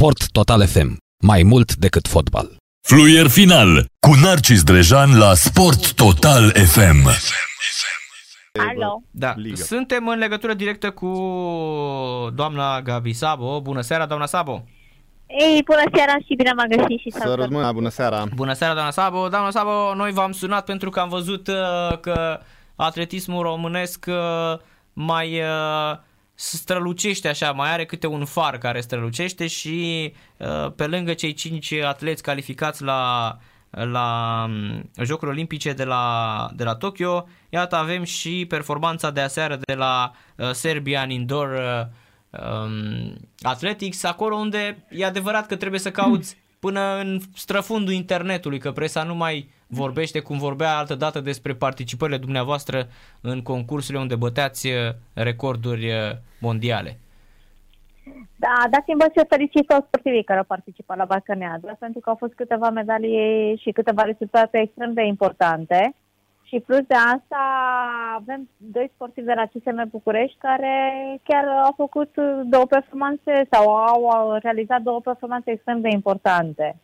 Sport Total FM. Mai mult decât fotbal. Fluier final cu Narcis Drejan la Sport Total FM. Alo. Da. Ligă. Suntem în legătură directă cu doamna Gabi Sabo. Bună seara, doamna Sabo. Ei, bună seara și bine m-am găsit și Să salut. rămână, bună seara! Bună seara, doamna Sabo. Doamna Sabo, noi v-am sunat pentru că am văzut uh, că atletismul românesc uh, mai uh, strălucește așa, mai are câte un far care strălucește și uh, pe lângă cei cinci atleți calificați la la um, Jocurile Olimpice de la, de la Tokyo. Iată, avem și performanța de aseară de la uh, Serbian Indoor uh, um, Athletics, acolo unde e adevărat că trebuie să cauți până în străfundul internetului, că presa nu mai vorbește cum vorbea altă dată despre participările dumneavoastră în concursurile unde băteați uh, recorduri uh, mondiale. Da, dați-mi voi să felicit toți sportivii care au participat la Balcaneadă, pentru că au fost câteva medalii și câteva rezultate extrem de importante. Și plus de asta avem doi sportivi de la CSM București care chiar au făcut două performanțe sau au realizat două performanțe extrem de importante.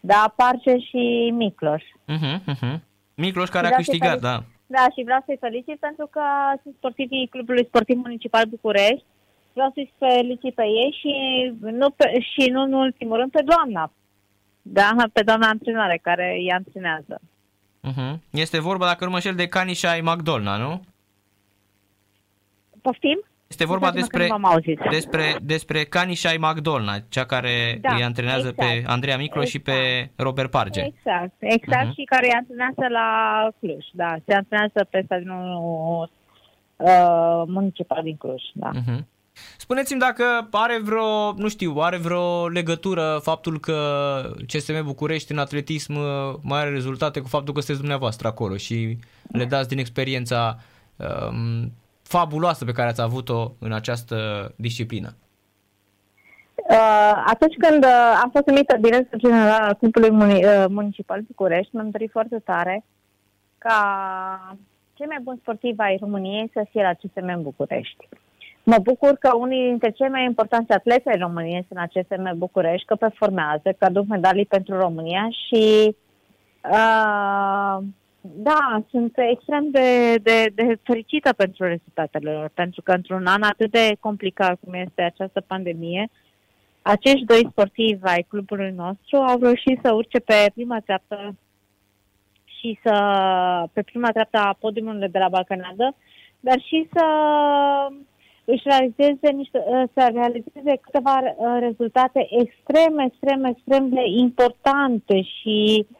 Da, Parce și Micloș. Uh-huh, uh-huh. Micloș care a Vreau să-i câștigat, felicit. da. Da, și vreau să-i felicit pentru că sunt sportivii Clubului Sportiv Municipal București. Vreau să-i felicit pe ei și nu, pe, și nu în ultimul rând pe doamna. Da, pe doamna antrenoare care îi antrenează. Uh-huh. Este vorba, dacă nu mă înșel, de Canișai Magdolna, nu? Poftim? Este vorba Scuzați-mă că despre, nu v-am auzit. despre, despre Canișai Magdolna, cea care Da, îi antrenează pe exact. Andreea Miclo și pe Robert Parge. Exact, exact Mhm. și care îi antrenează la Cluj. Da, se antrenează pe stadionul uh, municipal din Cluj. Da. Uh-huh. Spuneți-mi dacă are vreo, nu știu, are vreo legătură faptul că CSM București în atletism uh, mai are rezultate cu faptul că sunteți dumneavoastră acolo și le dați din experiența um, fabuloasă pe care ați avut-o în această disciplină. Uh, atunci când uh, am fost numită director general al Clubului Muni- uh, Municipal București, mi-am dorit foarte tare ca cei mai buni sportivi ai României să fie la CSM în București. Mă bucur că unii dintre cei mai importanți atleti ai României sunt la CSM București, că performează, că aduc medalii pentru România și uh, da, sunt extrem de, de, de fericită pentru rezultatele lor, pentru că într-un an atât de complicat cum este această pandemie, acești doi sportivi ai clubului nostru au reușit să urce pe prima treaptă și să pe prima treaptă a podiumului de la Balcanadă, dar și să își realizeze niște, să realizeze câteva uh, rezultate extrem, extrem, extrem de importante și um,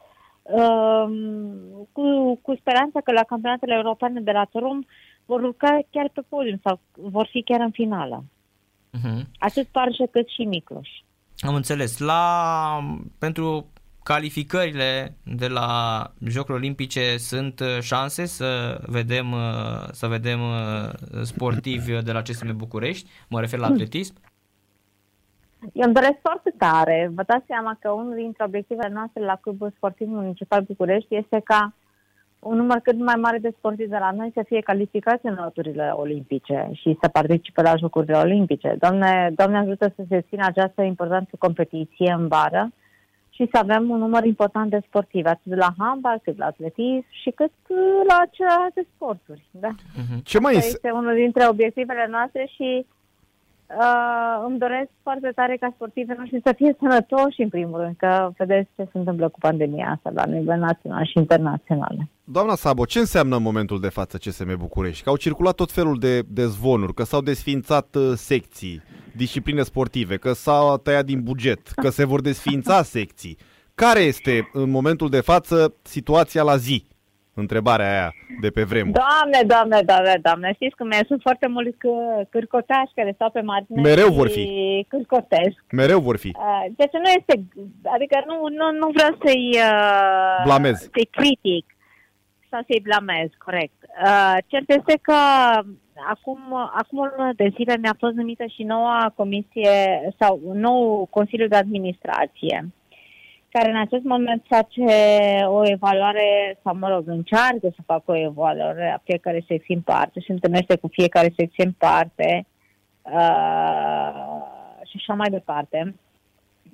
cu, cu speranța că la campionatele europene de la Torum vor urca chiar pe podium sau vor fi chiar în finală. Uh-huh. Atât Parșă cât și Micloș. Am înțeles. La, pentru calificările de la Jocurile Olimpice sunt uh, șanse să vedem, uh, să vedem uh, sportivi de la CSM București, mă refer la atletism. Eu îmi doresc foarte tare. Vă dați seama că unul dintre obiectivele noastre la Clubul Sportiv Municipal București este ca un număr cât mai mare de sportivi de la noi să fie calificați în loturile olimpice și să participe la Jocurile Olimpice. Doamne, Doamne ajută să se țină această importantă competiție în vară și să avem un număr important de sportivi, atât la handbal, cât la atletism și cât uh, la celelalte sporturi. Da. Ce mai Asta este? este unul dintre obiectivele noastre și uh, îmi doresc foarte tare ca sportivii noștri să fie sănătoși în primul rând, că vedeți ce se întâmplă cu pandemia asta la nivel național și internațional. Doamna Sabo, ce înseamnă în momentul de față CSM București? Că au circulat tot felul de, de zvonuri, că s-au desfințat uh, secții, discipline sportive, că s-au tăiat din buget, că se vor desfința secții. Care este în momentul de față situația la zi? Întrebarea aia de pe vremuri. Doamne, doamne, doamne, doamne, știți cum e? Sunt foarte mulți că, cârcotași care stau pe margine Mereu și vor fi. cârcotesc. Mereu vor fi. Uh, Deci nu este, adică nu, nu, nu vreau să-i, uh, Blamez. să-i critic sau să-i blamez, corect. Uh, cert este că acum, acum o lună de zile ne-a fost numită și noua comisie sau nou Consiliu de Administrație care în acest moment face o evaluare, sau mă rog, încearcă să facă o evaluare a fiecare secție în parte, se întâlnește cu fiecare secție în parte uh, și așa mai departe.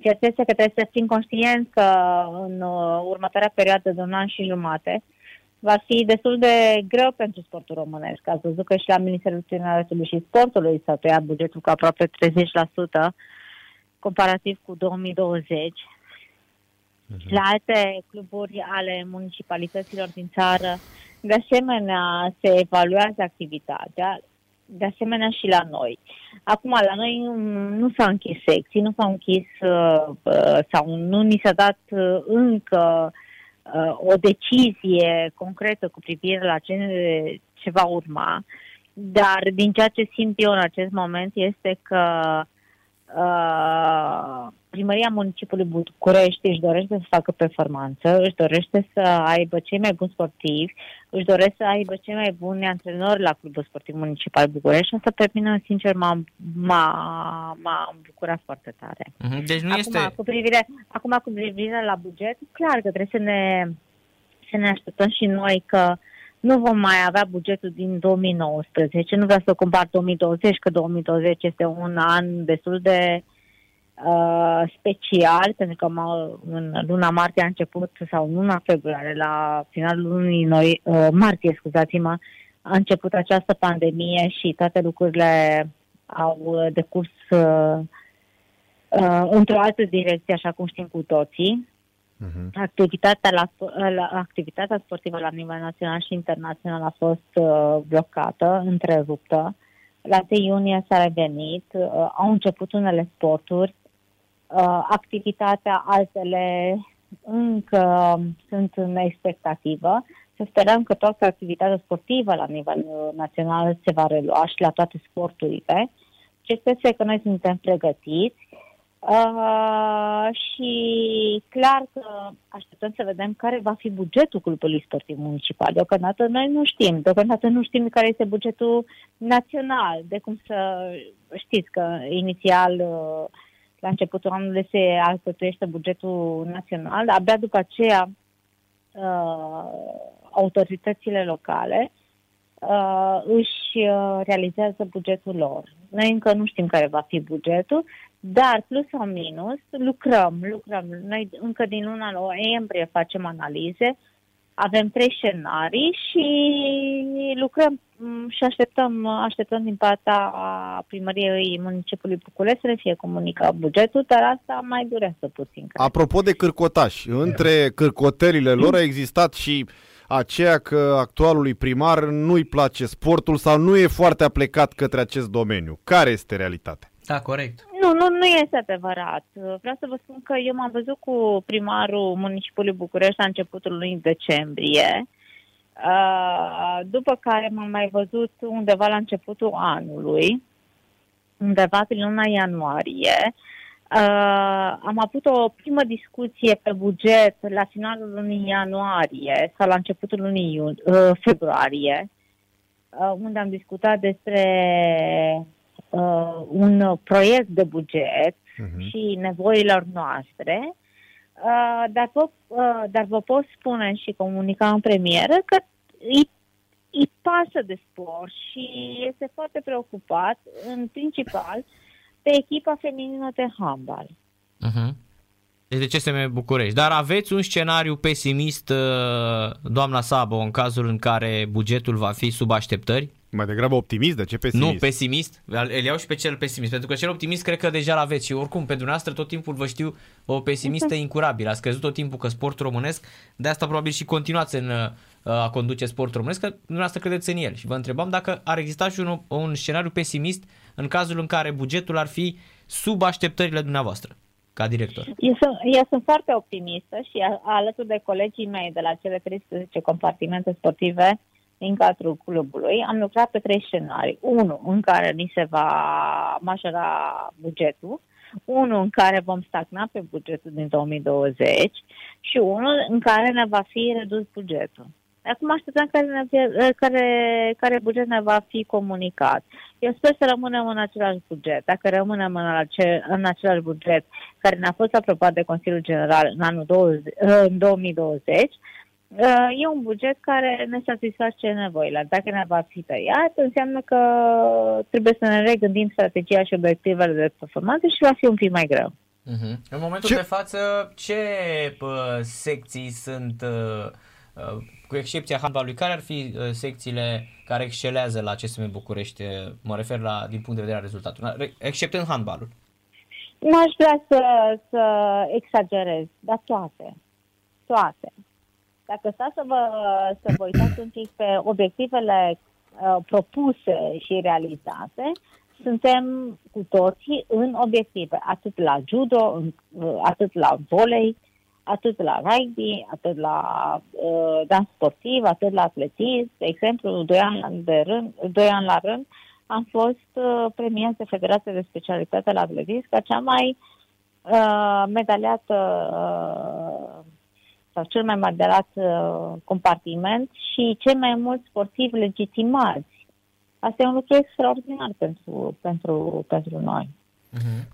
Cert este că trebuie să fim conștienți că în uh, următoarea perioadă de un an și jumate va fi destul de greu pentru sportul românesc. Ați văzut că și la Ministerul Tineretului și Sportului s-a tăiat bugetul cu aproape 30% comparativ cu 2020. Uh-huh. La alte cluburi ale municipalităților din țară, de asemenea, se evaluează activitatea de asemenea și la noi. Acum, la noi nu s-au închis secții, nu s-au închis uh, uh, sau nu ni s-a dat uh, încă o decizie concretă cu privire la ce, ce va urma, dar din ceea ce simt eu în acest moment este că uh, Primăria Municipiului București își dorește să facă performanță, își dorește să aibă cei mai buni sportivi, își dorește să aibă cei mai buni antrenori la Clubul Sportiv Municipal București și asta pe mine, sincer, m-a, m-a, m-a bucurat foarte tare. Mhm, deci nu acum, este... Cu privire, acum, cu privire la buget, clar că trebuie să ne, să ne așteptăm și noi că nu vom mai avea bugetul din 2019. Nu vreau să compar 2020, că 2020 este un an destul de uh, special, pentru că în luna martie a început, sau în luna februarie, la finalul lunii noi, uh, martie, scuzați-mă, a început această pandemie și toate lucrurile au decurs uh, uh, într-o altă direcție, așa cum știm cu toții. Uh-huh. Activitatea, la, la, activitatea sportivă la nivel național și internațional a fost uh, blocată, întreruptă. La 1 iunie s-a revenit, uh, au început unele sporturi, uh, activitatea altele încă sunt în expectativă. Să sperăm că toată activitatea sportivă la nivel uh, național se va relua și la toate sporturile. Ce este că noi suntem pregătiți uh, și clar că așteptăm să vedem care va fi bugetul clubului sportiv municipal. Deocamdată noi nu știm. Deocamdată nu știm care este bugetul național. De cum să știți că inițial uh, la începutul anului se alcătuiește bugetul național, abia după aceea uh, autoritățile locale uh, își uh, realizează bugetul lor. Noi încă nu știm care va fi bugetul, dar plus sau minus lucrăm, lucrăm. Noi încă din luna noiembrie facem analize, avem trei scenarii și lucrăm mm, și așteptăm, așteptăm din partea primăriei municipiului București să ne fie comunicat bugetul, dar asta mai durează puțin. Apropo de cârcotași, între cârcotările lor a existat și aceea că actualului primar nu-i place sportul sau nu e foarte aplecat către acest domeniu. Care este realitatea? Da, corect. Nu, nu, nu este adevărat. Vreau să vă spun că eu m-am văzut cu primarul Municipului București la începutul lunii decembrie, după care m-am mai văzut undeva la începutul anului, undeva prin luna ianuarie. am avut o primă discuție pe buget la finalul lunii ianuarie sau la începutul lunii februarie, unde am discutat despre uh, un proiect de buget uh-huh. și nevoilor noastre, uh, dar, vă, uh, dar vă pot spune și comunica în premieră că îi, îi pasă de sport și este foarte preocupat, în principal, pe echipa feminină de handbal. Uh-huh. Deci de CSM București. Dar aveți un scenariu pesimist, uh, doamna Sabo, în cazul în care bugetul va fi sub așteptări? Mai degrabă optimist, de ce pesimist? Nu, pesimist. Îl iau și pe cel pesimist, pentru că cel optimist cred că deja l-aveți și oricum, pentru dumneavoastră tot timpul vă știu o pesimistă incurabilă. Ați crezut tot timpul că sportul românesc, de asta probabil și continuați în uh, a conduce sportul românesc, că dumneavoastră credeți în el. Și vă întrebam dacă ar exista și un, un scenariu pesimist în cazul în care bugetul ar fi sub așteptările dumneavoastră ca director? Eu sunt, eu sunt foarte optimistă și alături de colegii mei de la cele 13 compartimente sportive din cadrul clubului, am lucrat pe trei scenarii. Unul în care ni se va majora bugetul, unul în care vom stagna pe bugetul din 2020 și unul în care ne va fi redus bugetul. Acum așteptăm care, ne fie, care, care buget ne va fi comunicat. Eu sper să rămânem în același buget. Dacă rămânem în, ace, în același buget care ne-a fost aprobat de Consiliul General în anul 20, în 2020, Uh, e un buget care ne satisface nevoile. Dacă ne va fi tăiat, înseamnă că trebuie să ne regândim strategia și obiectivele de performanță și va fi un pic mai greu. Uh-huh. În momentul Ce- de față, ce pă, secții sunt, uh, uh, cu excepția handbalului, care ar fi uh, secțiile care excelează la CSM București? Uh, Mă refer la din punct de vedere al rezultatului, Re- exceptând handbalul. N-aș vrea să, să exagerez, dar toate. Toate. Dacă stați să vă, să vă uitați un pic pe obiectivele uh, propuse și realizate, suntem cu toții în obiective, atât la judo, în, uh, atât la volei, atât la rugby, atât la uh, dans sportiv, atât la atletism. De exemplu, doi ani, de rând, doi ani la rând am fost uh, premiat de Federația de Specialitate la atletism ca cea mai uh, medaliată uh, sau cel mai medaliat uh, compartiment și cei mai mulți sportivi legitimați. Asta e un lucru extraordinar pentru, pentru, pentru noi.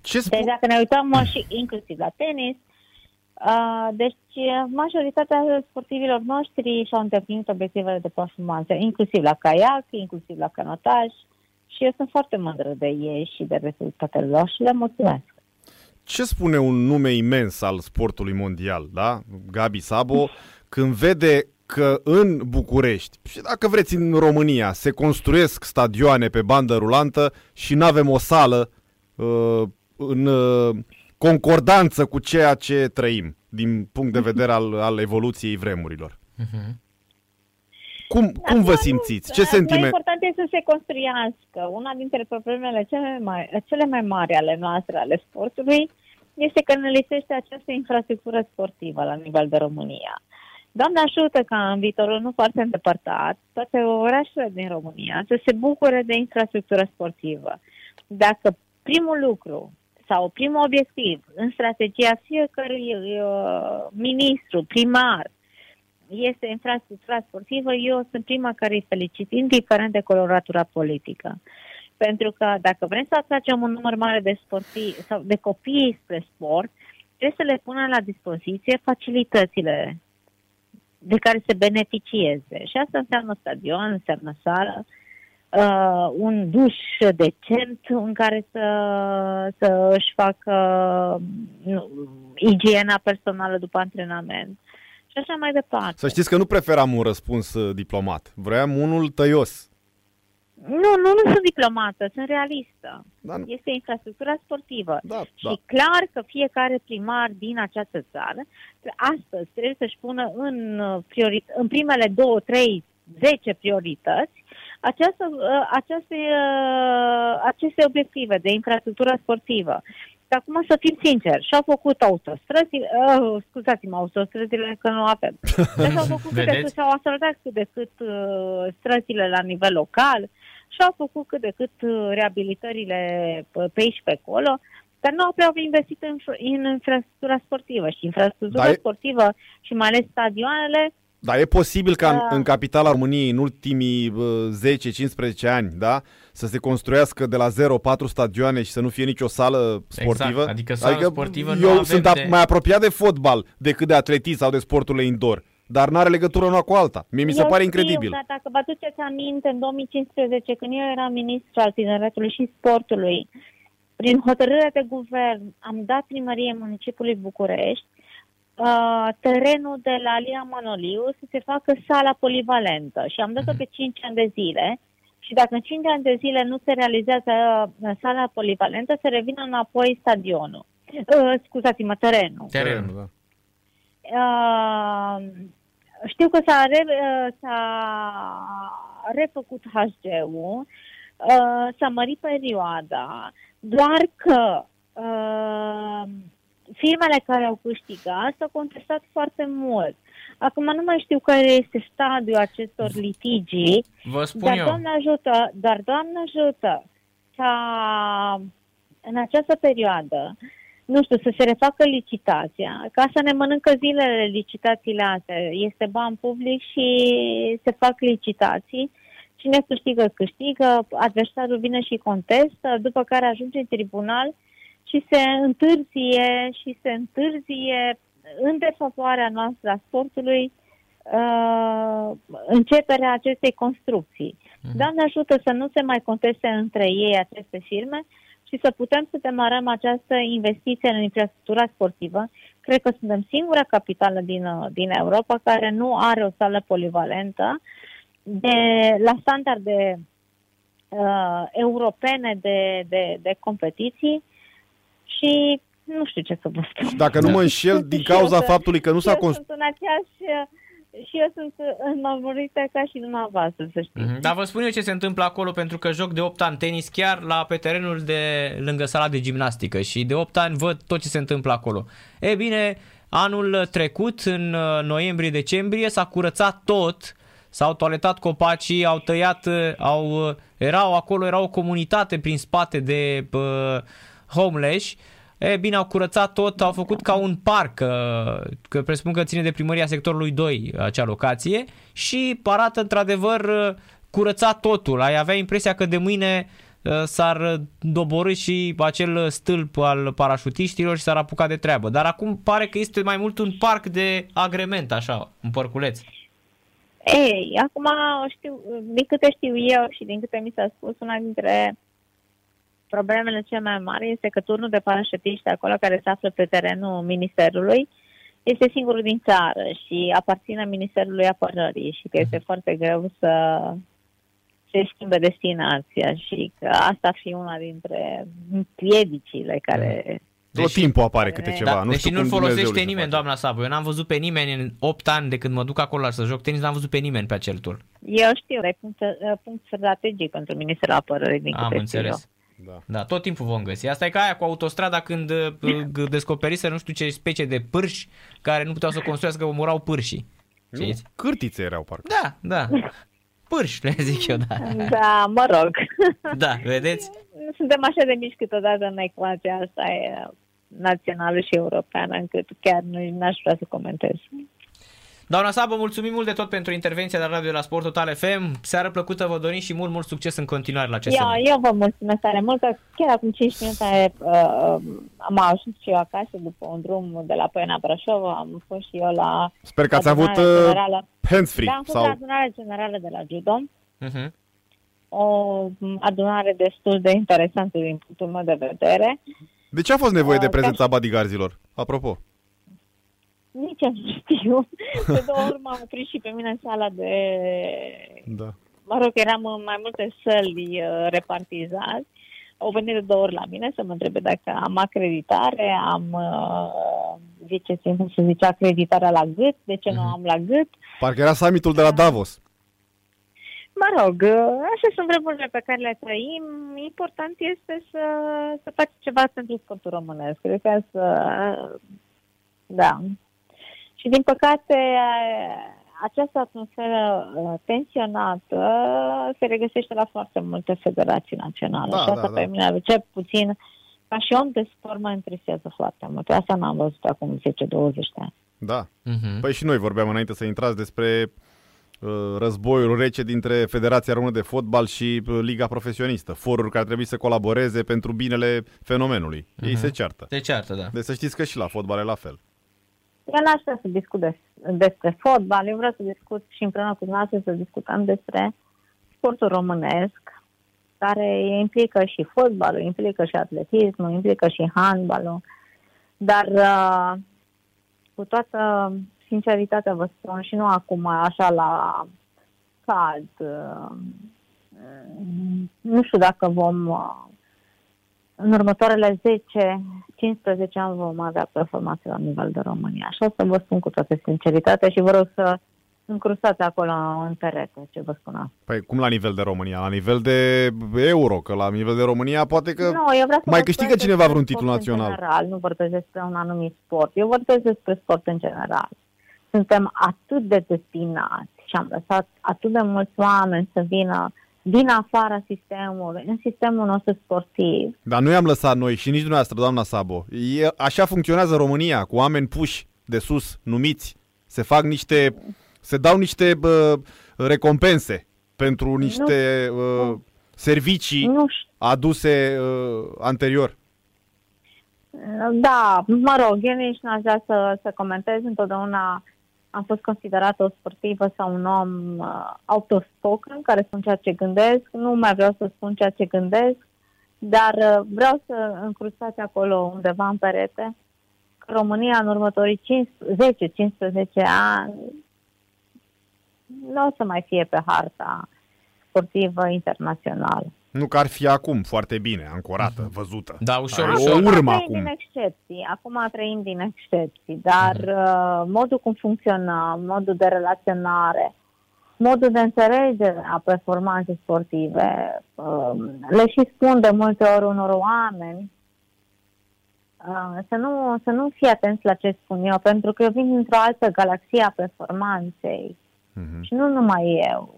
Ce Deci spun? dacă ne uităm mă, și inclusiv la tenis, uh, deci uh, majoritatea sportivilor noștri și-au îndeplinit obiectivele de performanță, inclusiv la caiac, inclusiv la canotaj și eu sunt foarte mândră de ei și de rezultatele lor și le mulțumesc. Ce spune un nume imens al sportului mondial, da? Gabi Sabo, când vede că în București, și dacă vreți în România, se construiesc stadioane pe bandă rulantă și nu avem o sală uh, în uh, concordanță cu ceea ce trăim din punct de vedere al, al evoluției vremurilor. Cum, cum vă simțiți? Ce Mai sentiment? important este să se construiască. Una dintre problemele cele mai, cele mai mari ale noastre, ale sportului, este că ne lipsește această infrastructură sportivă la nivel de România. Doamne ajută ca în viitorul nu foarte îndepărtat, toate orașele din România să se bucure de infrastructură sportivă. Dacă primul lucru sau primul obiectiv în strategia fiecărui uh, ministru, primar, este infrastructura sportivă, eu sunt prima care îi felicit, indiferent de coloratura politică. Pentru că dacă vrem să atragem un număr mare de sportivi sau de copii spre sport, trebuie să le punem la dispoziție facilitățile de care se beneficieze. Și asta înseamnă stadion, înseamnă sală, uh, un duș decent în care să, să își facă nu, igiena personală după antrenament și așa mai departe. Să știți că nu preferam un răspuns uh, diplomat. Vreau unul tăios. Nu, nu, nu sunt diplomată, sunt realistă. Da, Este infrastructura sportivă. da, Și da. clar că fiecare primar din această țară astăzi trebuie să-și pună în, uh, priori, în primele două, trei, zece priorități această, uh, aceste, uh, aceste obiective de infrastructură sportivă. Și acum să fim sinceri, și-au făcut autostrăzi, uh, scuzați-mă, autostrăzile că nu avem. Dar s-au făcut cât de Vedeți? cât, s-au asfaltat cât de cât uh, străzile la nivel local și-au făcut cât de cât uh, reabilitările pe pe aici și pe acolo, dar nu au investit în, în infrastructura sportivă și infrastructura Dar e- sportivă și mai ales stadioanele Dar e posibil ca în, Da. în capitala României, în ultimii uh, 10-15 ani, da, să se construiască de la 0 4 stadioane și să nu fie nicio sală sportivă? adică sală sportivă nu eu avem sunt a- de- mai apropiat de fotbal decât de atletism sau de sporturile indoor, dar nu are legătură una cu alta. Mie mi se Eu pare știu, incredibil. Dar dacă vă aduceți aminte, în 2015, când eu eram ministru al tineretului și sportului, prin hotărâre de guvern am dat primăriei municipiului București uh, terenul de la Alia Manoliu să se facă sala polivalentă și am dat-o pe 5 ani de zile și dacă în 5 ani de zile nu se realizează uh, sala polivalentă, se revină înapoi stadionul. Uh, scuzați-mă, terenul. Terenul. Da. Uh, știu că s-a, re, uh, s-a refăcut HG-ul, uh, s-a mărit perioada, doar că uh, firmele care au câștigat s-au contestat foarte mult. Acum nu mai știu care este stadiul acestor litigii, Vă spun dar eu. Doamne ajută, dar Doamne ajută ca în această perioadă, nu știu, să se refacă licitația, ca să ne mănâncă zilele licitațiile astea. Este ban public și se fac licitații. Cine câștigă, câștigă, adversarul vine și contestă, după care ajunge în tribunal și se întârzie și se întârzie în defavoarea noastră a sportului uh, începerea acestei construcții. Doamne ajută să nu se mai conteste între ei aceste firme și să putem să demarăm această investiție în infrastructura sportivă. Cred că suntem singura capitală din, uh, din Europa care nu are o sală polivalentă de, la standarde uh, europene de, de, de competiții și nu știu ce să vă spun. Și dacă nu mă înșel, din cauza Și eu faptului că nu s-a eu construit... sunt în aceeași și eu sunt înmămurită ca și dumneavoastră, să știți. Mhm. Dar vă spun eu ce se întâmplă acolo pentru că joc de 8 ani tenis chiar la pe terenul de lângă sala de gimnastică și de 8 ani văd tot ce se întâmplă acolo. E bine, anul trecut, în uh, noiembrie-decembrie, s-a curățat tot, s-au toaletat copacii, au tăiat, uh, au, uh, erau acolo, era o comunitate prin spate de uh, homeless E bine, au curățat tot, au făcut ca un parc, că, că presupun că ține de primăria sectorului 2 acea locație și arată într-adevăr curățat totul. Ai avea impresia că de mâine uh, s-ar dobori și acel stâlp al parașutiștilor și s-ar apuca de treabă. Dar acum pare că este mai mult un parc de agrement, așa, un părculeț. Ei, acum știu, din câte știu eu și din câte mi s-a spus, una dintre problemele cele mai mari este că turnul de parașutiști acolo care se află pe terenul ministerului este singurul din țară și aparține Ministerului Apărării și că este foarte greu să se schimbe destinația și că asta ar fi una dintre piedicile care... Tot Deși- timpul apare câte Da, ceva. Da, nu deși știu nu-l cum Dumnezeu folosește se nimeni, face. doamna Sabu. Eu n-am văzut pe nimeni în 8 ani de când mă duc acolo să joc tenis, n-am văzut pe nimeni pe acel tur. Eu știu, dar e punct, punct strategic pentru Ministerul Apărării, din Am câte știu eu. Înțeles. Da. Da, tot timpul vom găsi. Asta e ca aia cu autostrada când uh, g- descoperise nu știu ce specie de pârși care nu puteau să construiască, omorau pârșii. Nu, Știți? cârtițe erau parcă. Da, da. Pârși, le zic eu, da. Da, mă rog. Da, vedeți? Suntem așa de mici câteodată în ecuația asta e națională și europeană, încât chiar nu n-aș vrea să comentez. Doamna Sabă, mulțumim mult de tot pentru intervenția de la Radio de la Sport Total FM. Seară plăcută vă dorim și mult, mult succes în continuare la CSM. Eu, eu vă mulțumesc tare mult că chiar acum 5 minute uh, am ajuns și eu acasă după un drum de la Poiana Brașov, am fost și eu la Sper că ați avut adunarea uh, generală. hands-free. Da, am fost la Sau... adunarea generală de la judo, Uh-huh. o adunare destul de interesantă din punctul meu de vedere. De ce a fost nevoie de Uh, prezența bodyguardilor? Apropo. Nici eu nu știu. De două ori m-am oprit și pe mine în sala de... Da. Mă rog, eram în mai multe săli uh, repartizați. Au venit de două ori la mine să mă întrebe dacă am acreditare, am, uh, ziceți cum se zice, acreditarea la gât, de ce nu Mhm. am la gât. Parcă era summitul de la Davos. Mă rog, uh, așa sunt vremurile pe care le trăim. Important este să, să faci ceva pentru sportul românesc. Cred că să... Da. Și din păcate, această atmosferă uh, tensionată se regăsește la foarte multe federații naționale. Da, și asta da, pe da. mine, ce puțin, ca și om de sport, mă interesează foarte mult. Asta n-am văzut acum 10-20 de ani. Da. Uh-huh. Păi și noi vorbeam înainte să intrați despre uh, războiul rece dintre Federația Română de Fotbal și uh, Liga Profesionistă. Foruri care trebuie să colaboreze pentru binele fenomenului. Ei Mhm. se ceartă. De ceartă, da. Deci să știți că și la fotbal e la fel. Eu n-aș vrea să discut des, despre fotbal, eu vreau să discut și împreună cu dumneavoastră să discutăm despre sportul românesc, care implică și fotbalul, implică și atletismul, implică și handbalul, dar uh, cu toată sinceritatea vă spun și nu acum așa la cald, uh, nu știu dacă vom uh, în următoarele 10-15 ani vom avea performanțe la nivel de România. Așa o să vă spun cu toată sinceritatea și vă rog să încrustați acolo în perete ce vă spun asta. Păi cum la nivel de România? La nivel de euro, că la nivel de România poate că... nu, eu vreau să mai vă câștigă vorbesc cineva despre vreun titlu sport național. În general, nu vorbesc despre un anumit sport. Eu vorbesc despre sport în general. Suntem atât de destinați și am lăsat atât de mulți oameni să vină din afara sistemului, în sistemul nostru sportiv. Dar nu i-am lăsat noi și nici dumneavoastră, doamna Sabo. E, așa funcționează România, cu oameni puși de sus, numiți. Se fac niște... Se dau niște bă, recompense pentru niște uh, servicii Nu știu. aduse uh, anterior. Da, mă rog, eu nici n-aș vrea să, să comentez. Întotdeauna am fost considerată o sportivă sau un om uh, autospoken, care spun ceea ce gândesc. Nu mai vreau să spun ceea ce gândesc. Dar uh, vreau să încrustați acolo undeva în perete că România în următorii 10-15 ani nu o să mai fie pe harta sportivă internațională. Nu că ar fi acum foarte bine, ancorată, văzută. Da, ușor, Are ușor. o urmă trăim acum. din excepții. Acum trăim din excepții, dar uh, modul cum funcționăm, modul de relaționare, modul de înțelegere a performanței sportive, uh, le și spun de multe ori unor oameni uh, să nu, să nu fie atenți la ce spun eu, pentru că eu vin dintr-o altă galaxie a performanței Mhm. și nu numai eu.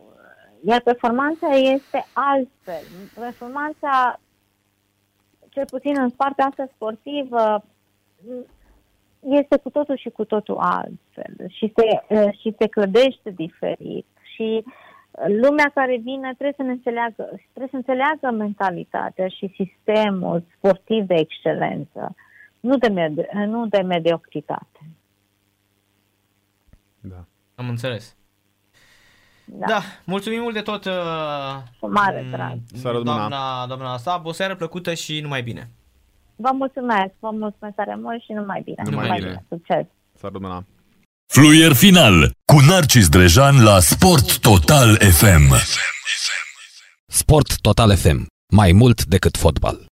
Iar performanța este altfel. Performanța, cel puțin în partea asta sportivă, este cu totul și cu totul altfel și se, și se clădește diferit și lumea care vine trebuie să ne înțeleagă, trebuie să înțeleagă mentalitatea și sistemul sportiv de excelență, nu de, med- nu de mediocritate. Da. Am înțeles. Da. Da, mulțumim mult de tot. uh, Cu mare m, drag. Să rămână. doamna, doamna Sab, o seară plăcută și numai bine. Vă mulțumesc, vă mulțumesc tare mult și numai bine. Numai bine. Succes! S-ar rămâna. Fluier final cu Narcis Drejan la Sport Total FM. Sport Total FM. Mai mult decât fotbal.